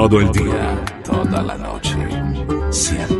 Todo el día, toda la noche. Siempre.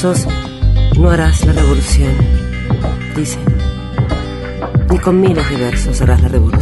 No harás la revolución, dice. Ni con miles de versos harás la revolución,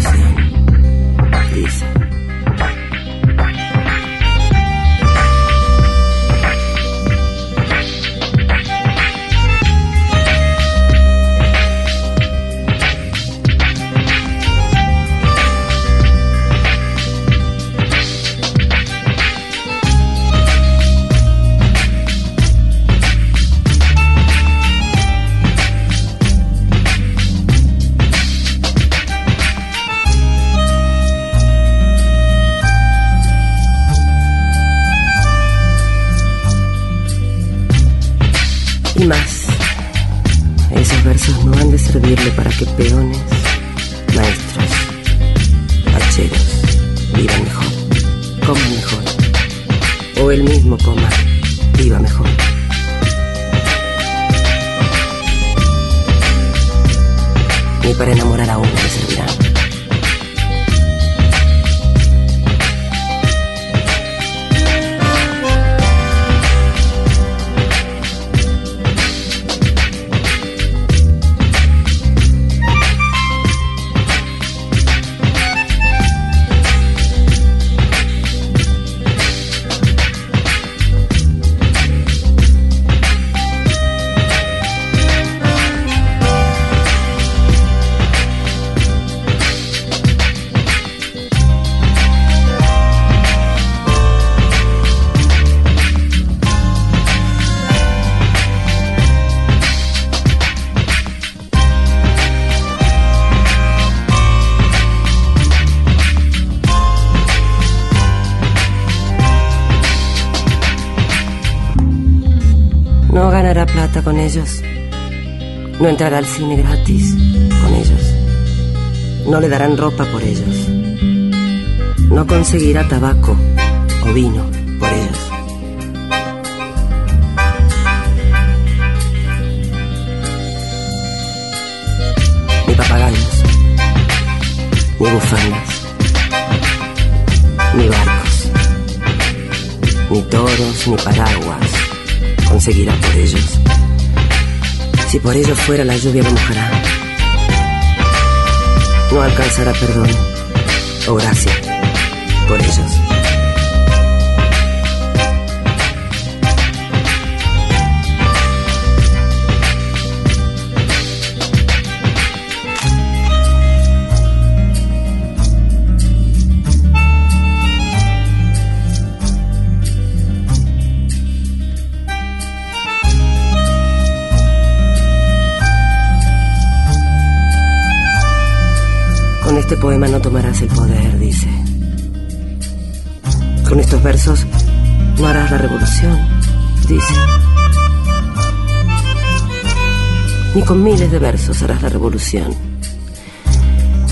No entrará al cine gratis con ellos. No le darán ropa por ellos. No conseguirá tabaco o vino por ellos. Ni papagayos, ni bufandas, ni barcos, ni toros, ni paraguas conseguirá por ellos. Si por ello fuera la lluvia lo mojará. No alcanzará perdón o gracia por ellos. Este poema no tomarás el poder, dice. Con estos versos no harás la revolución, dice. Ni con miles de versos harás la revolución,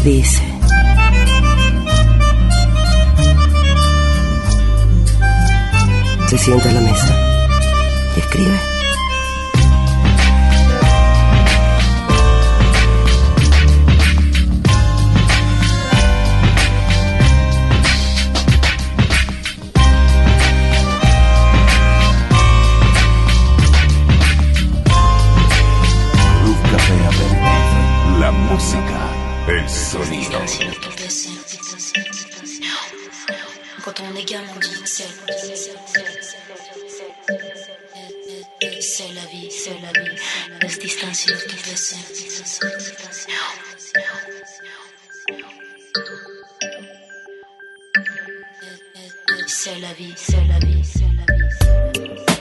dice. Se sienta a la mesa y escribe. música, el. Quand on est gamin, on dit c'est la vie, c'est la vie. Qui blessé. C'est la vie, c'est la vie, c'est la vie.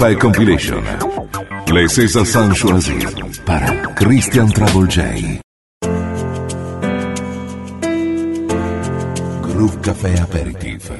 Café Compilation. Les César San para Christian Travel J. Groove Café Aperitif.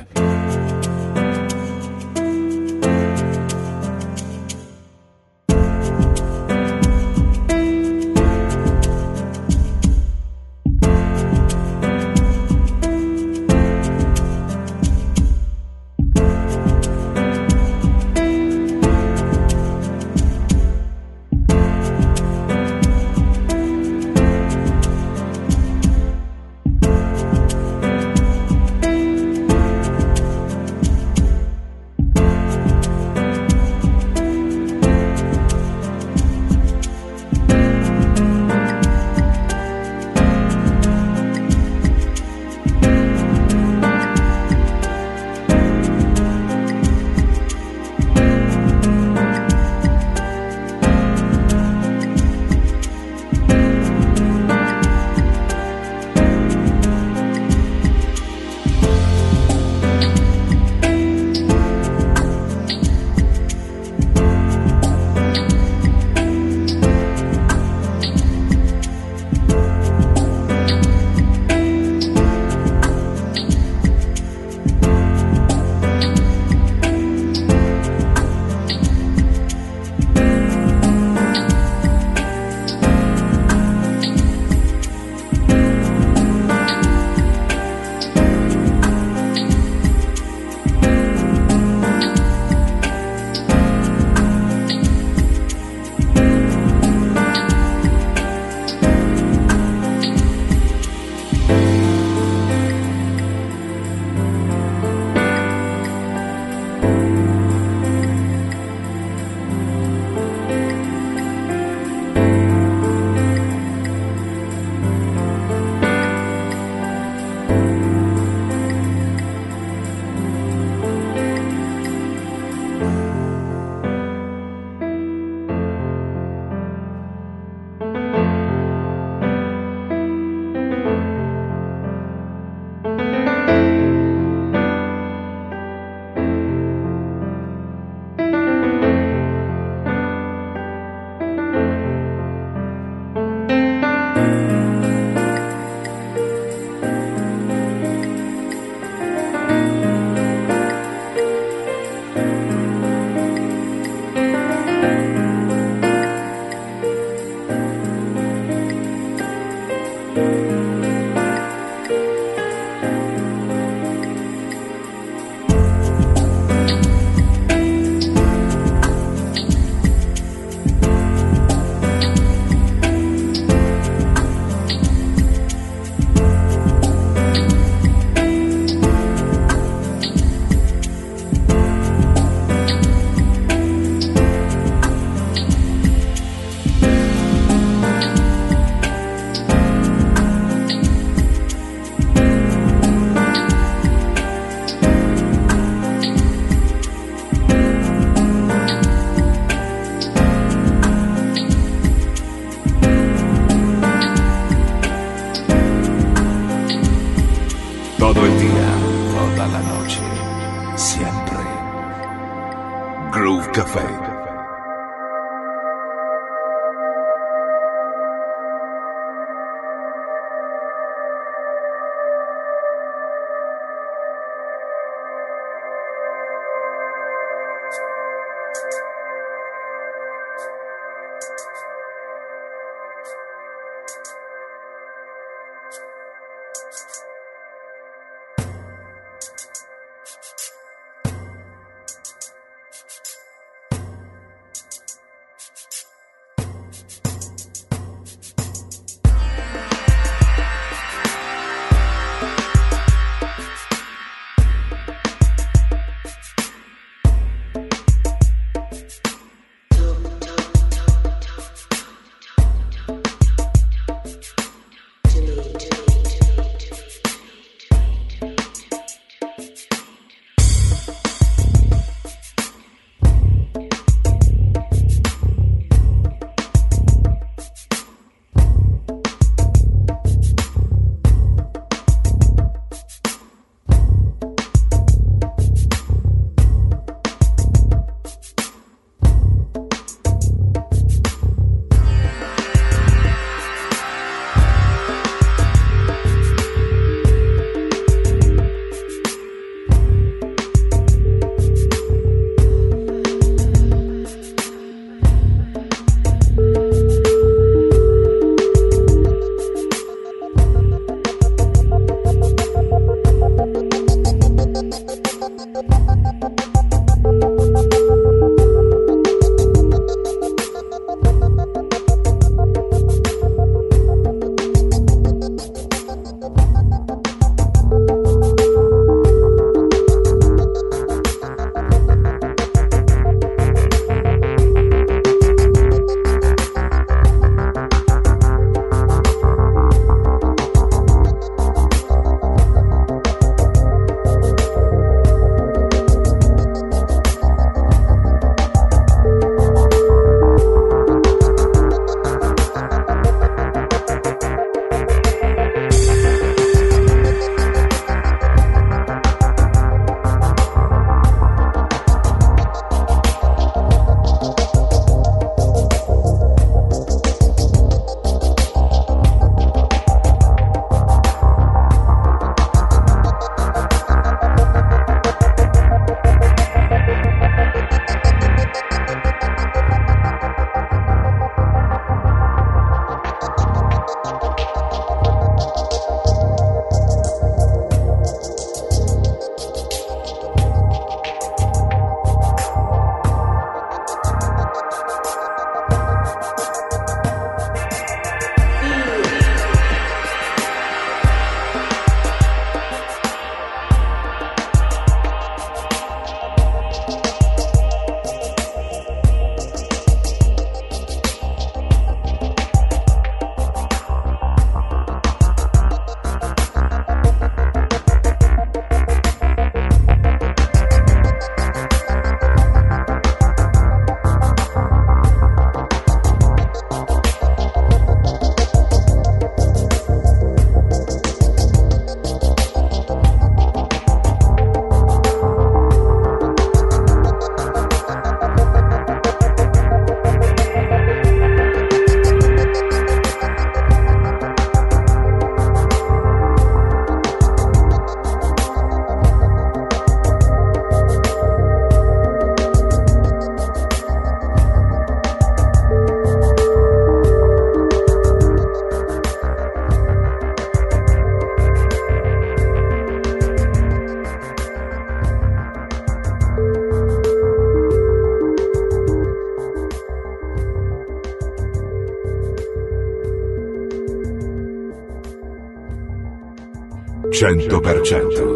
100%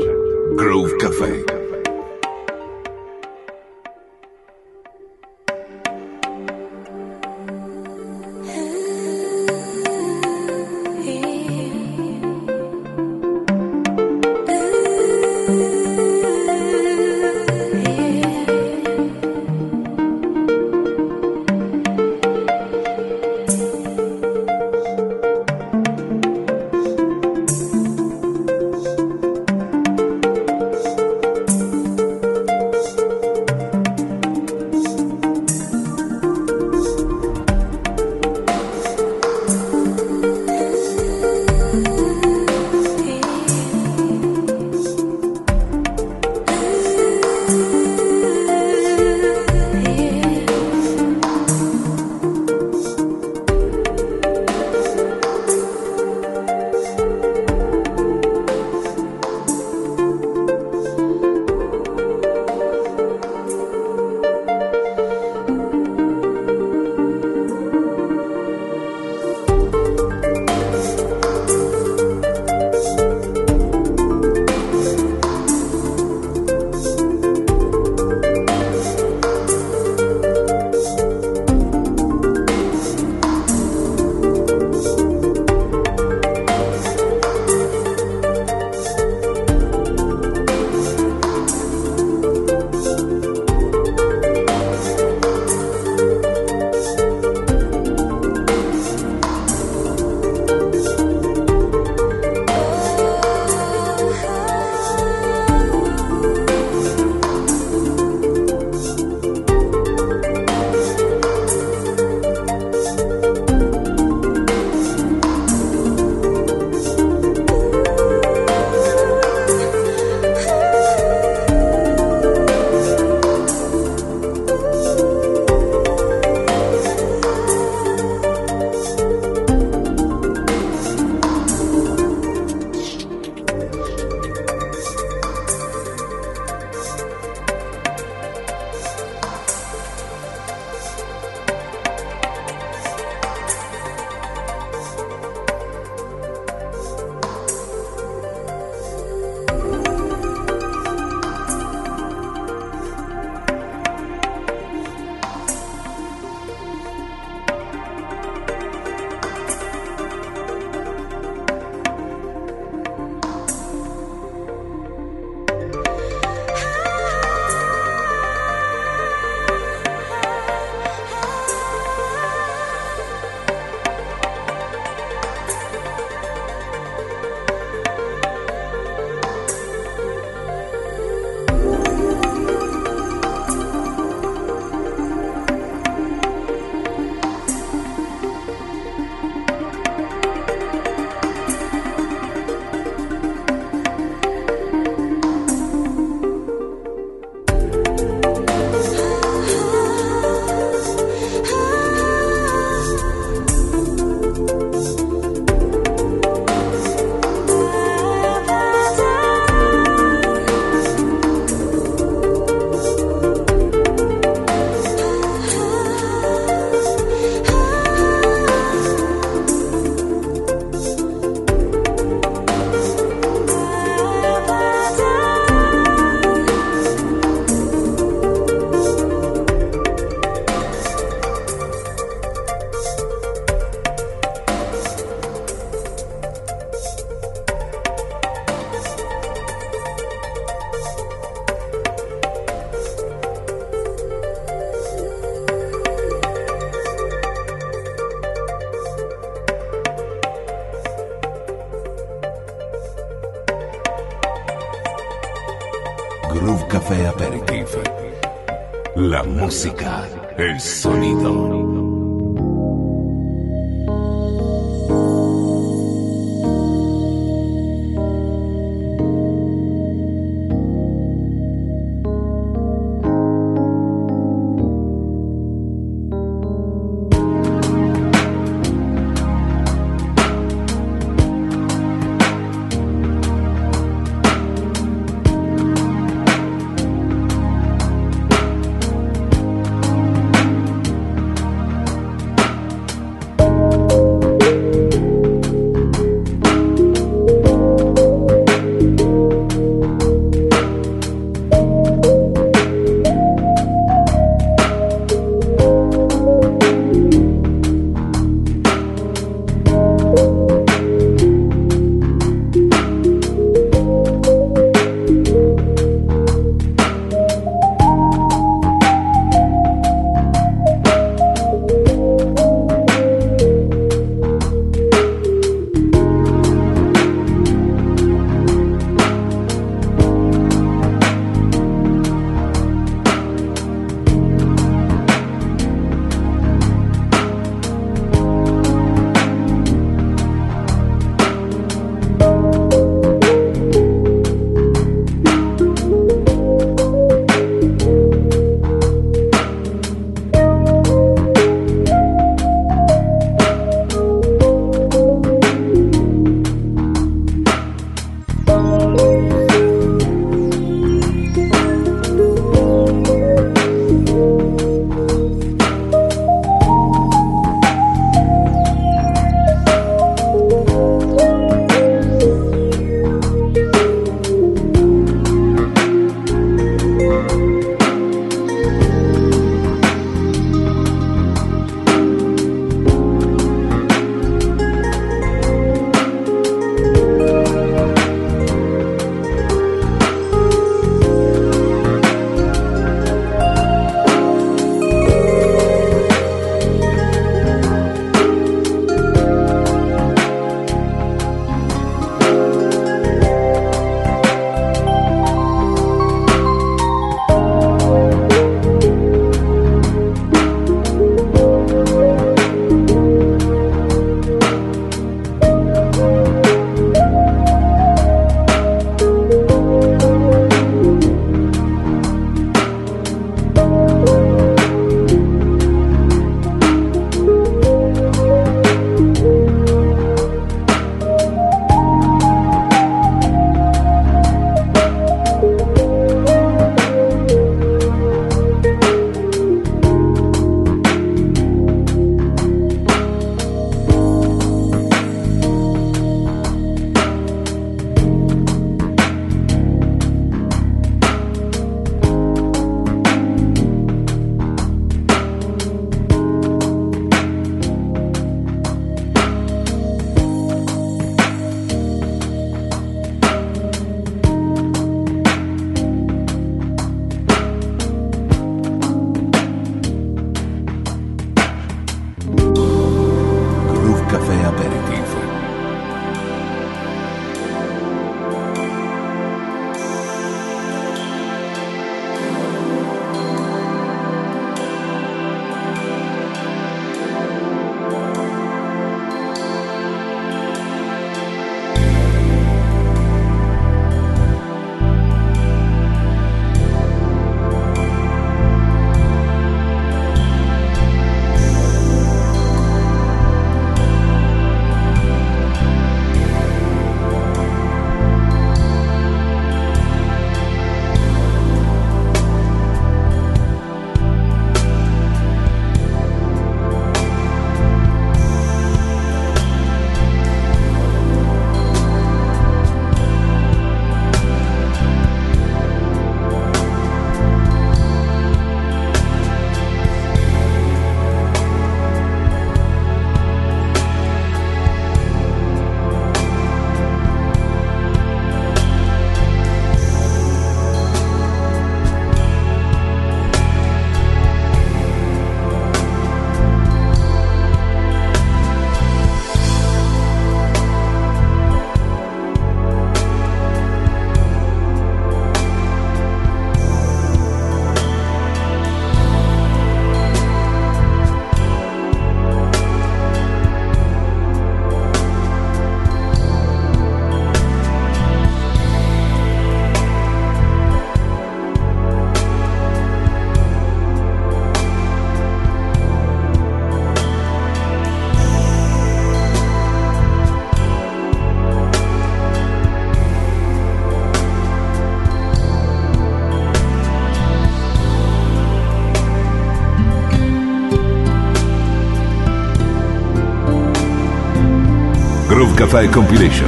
Café Compilation.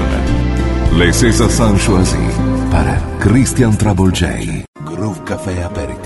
Les César San Choisi para Christian Trouble J. Groove Café Aperitif.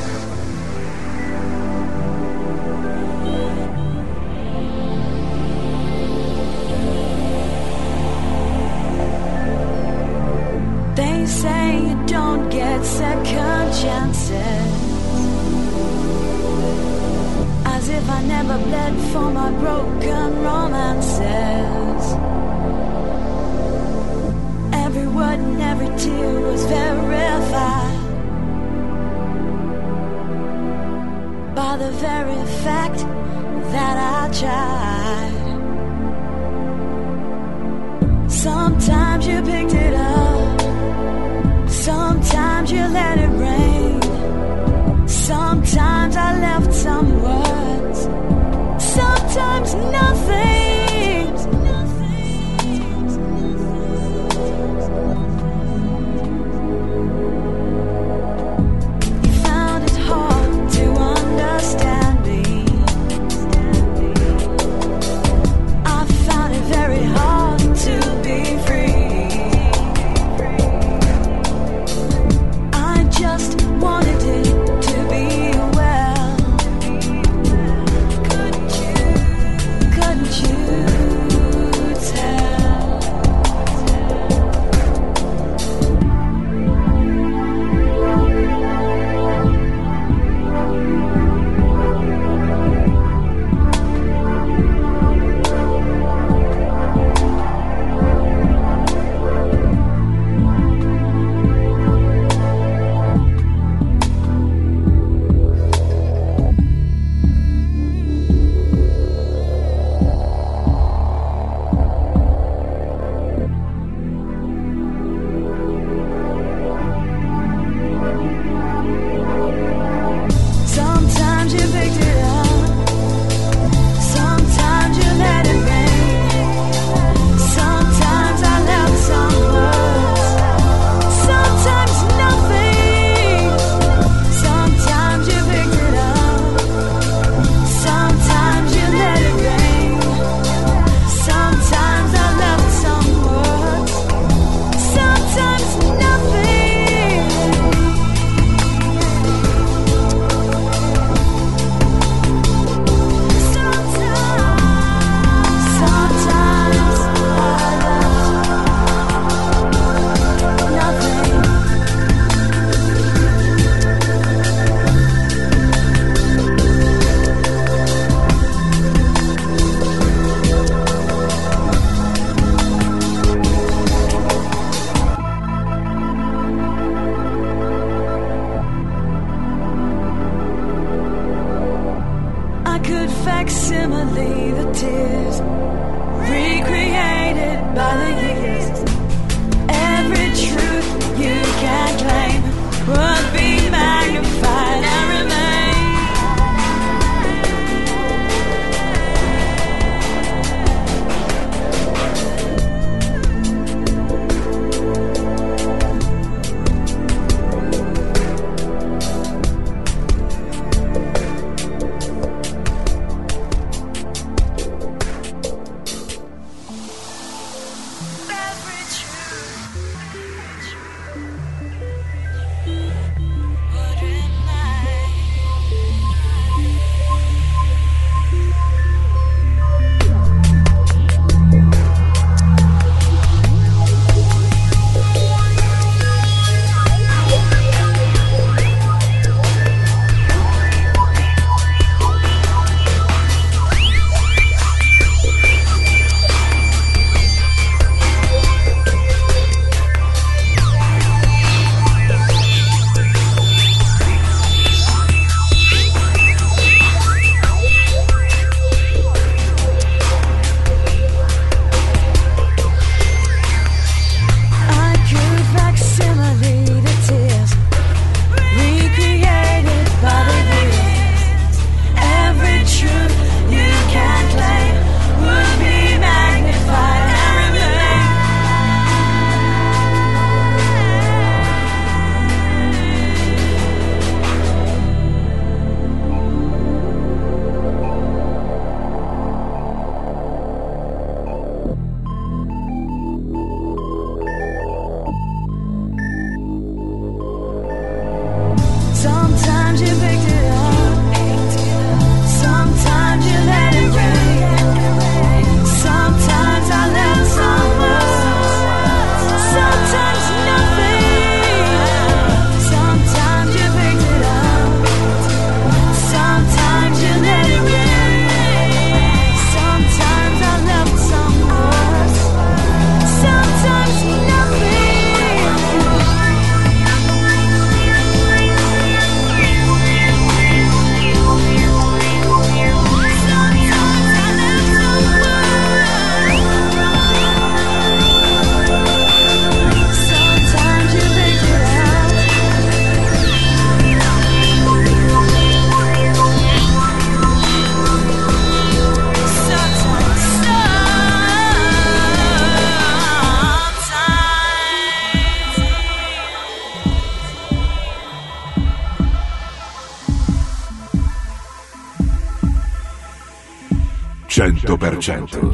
Novecento.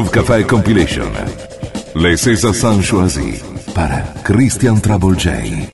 Groove Café Compilation. Les César San Choisi para Christian Trouble J.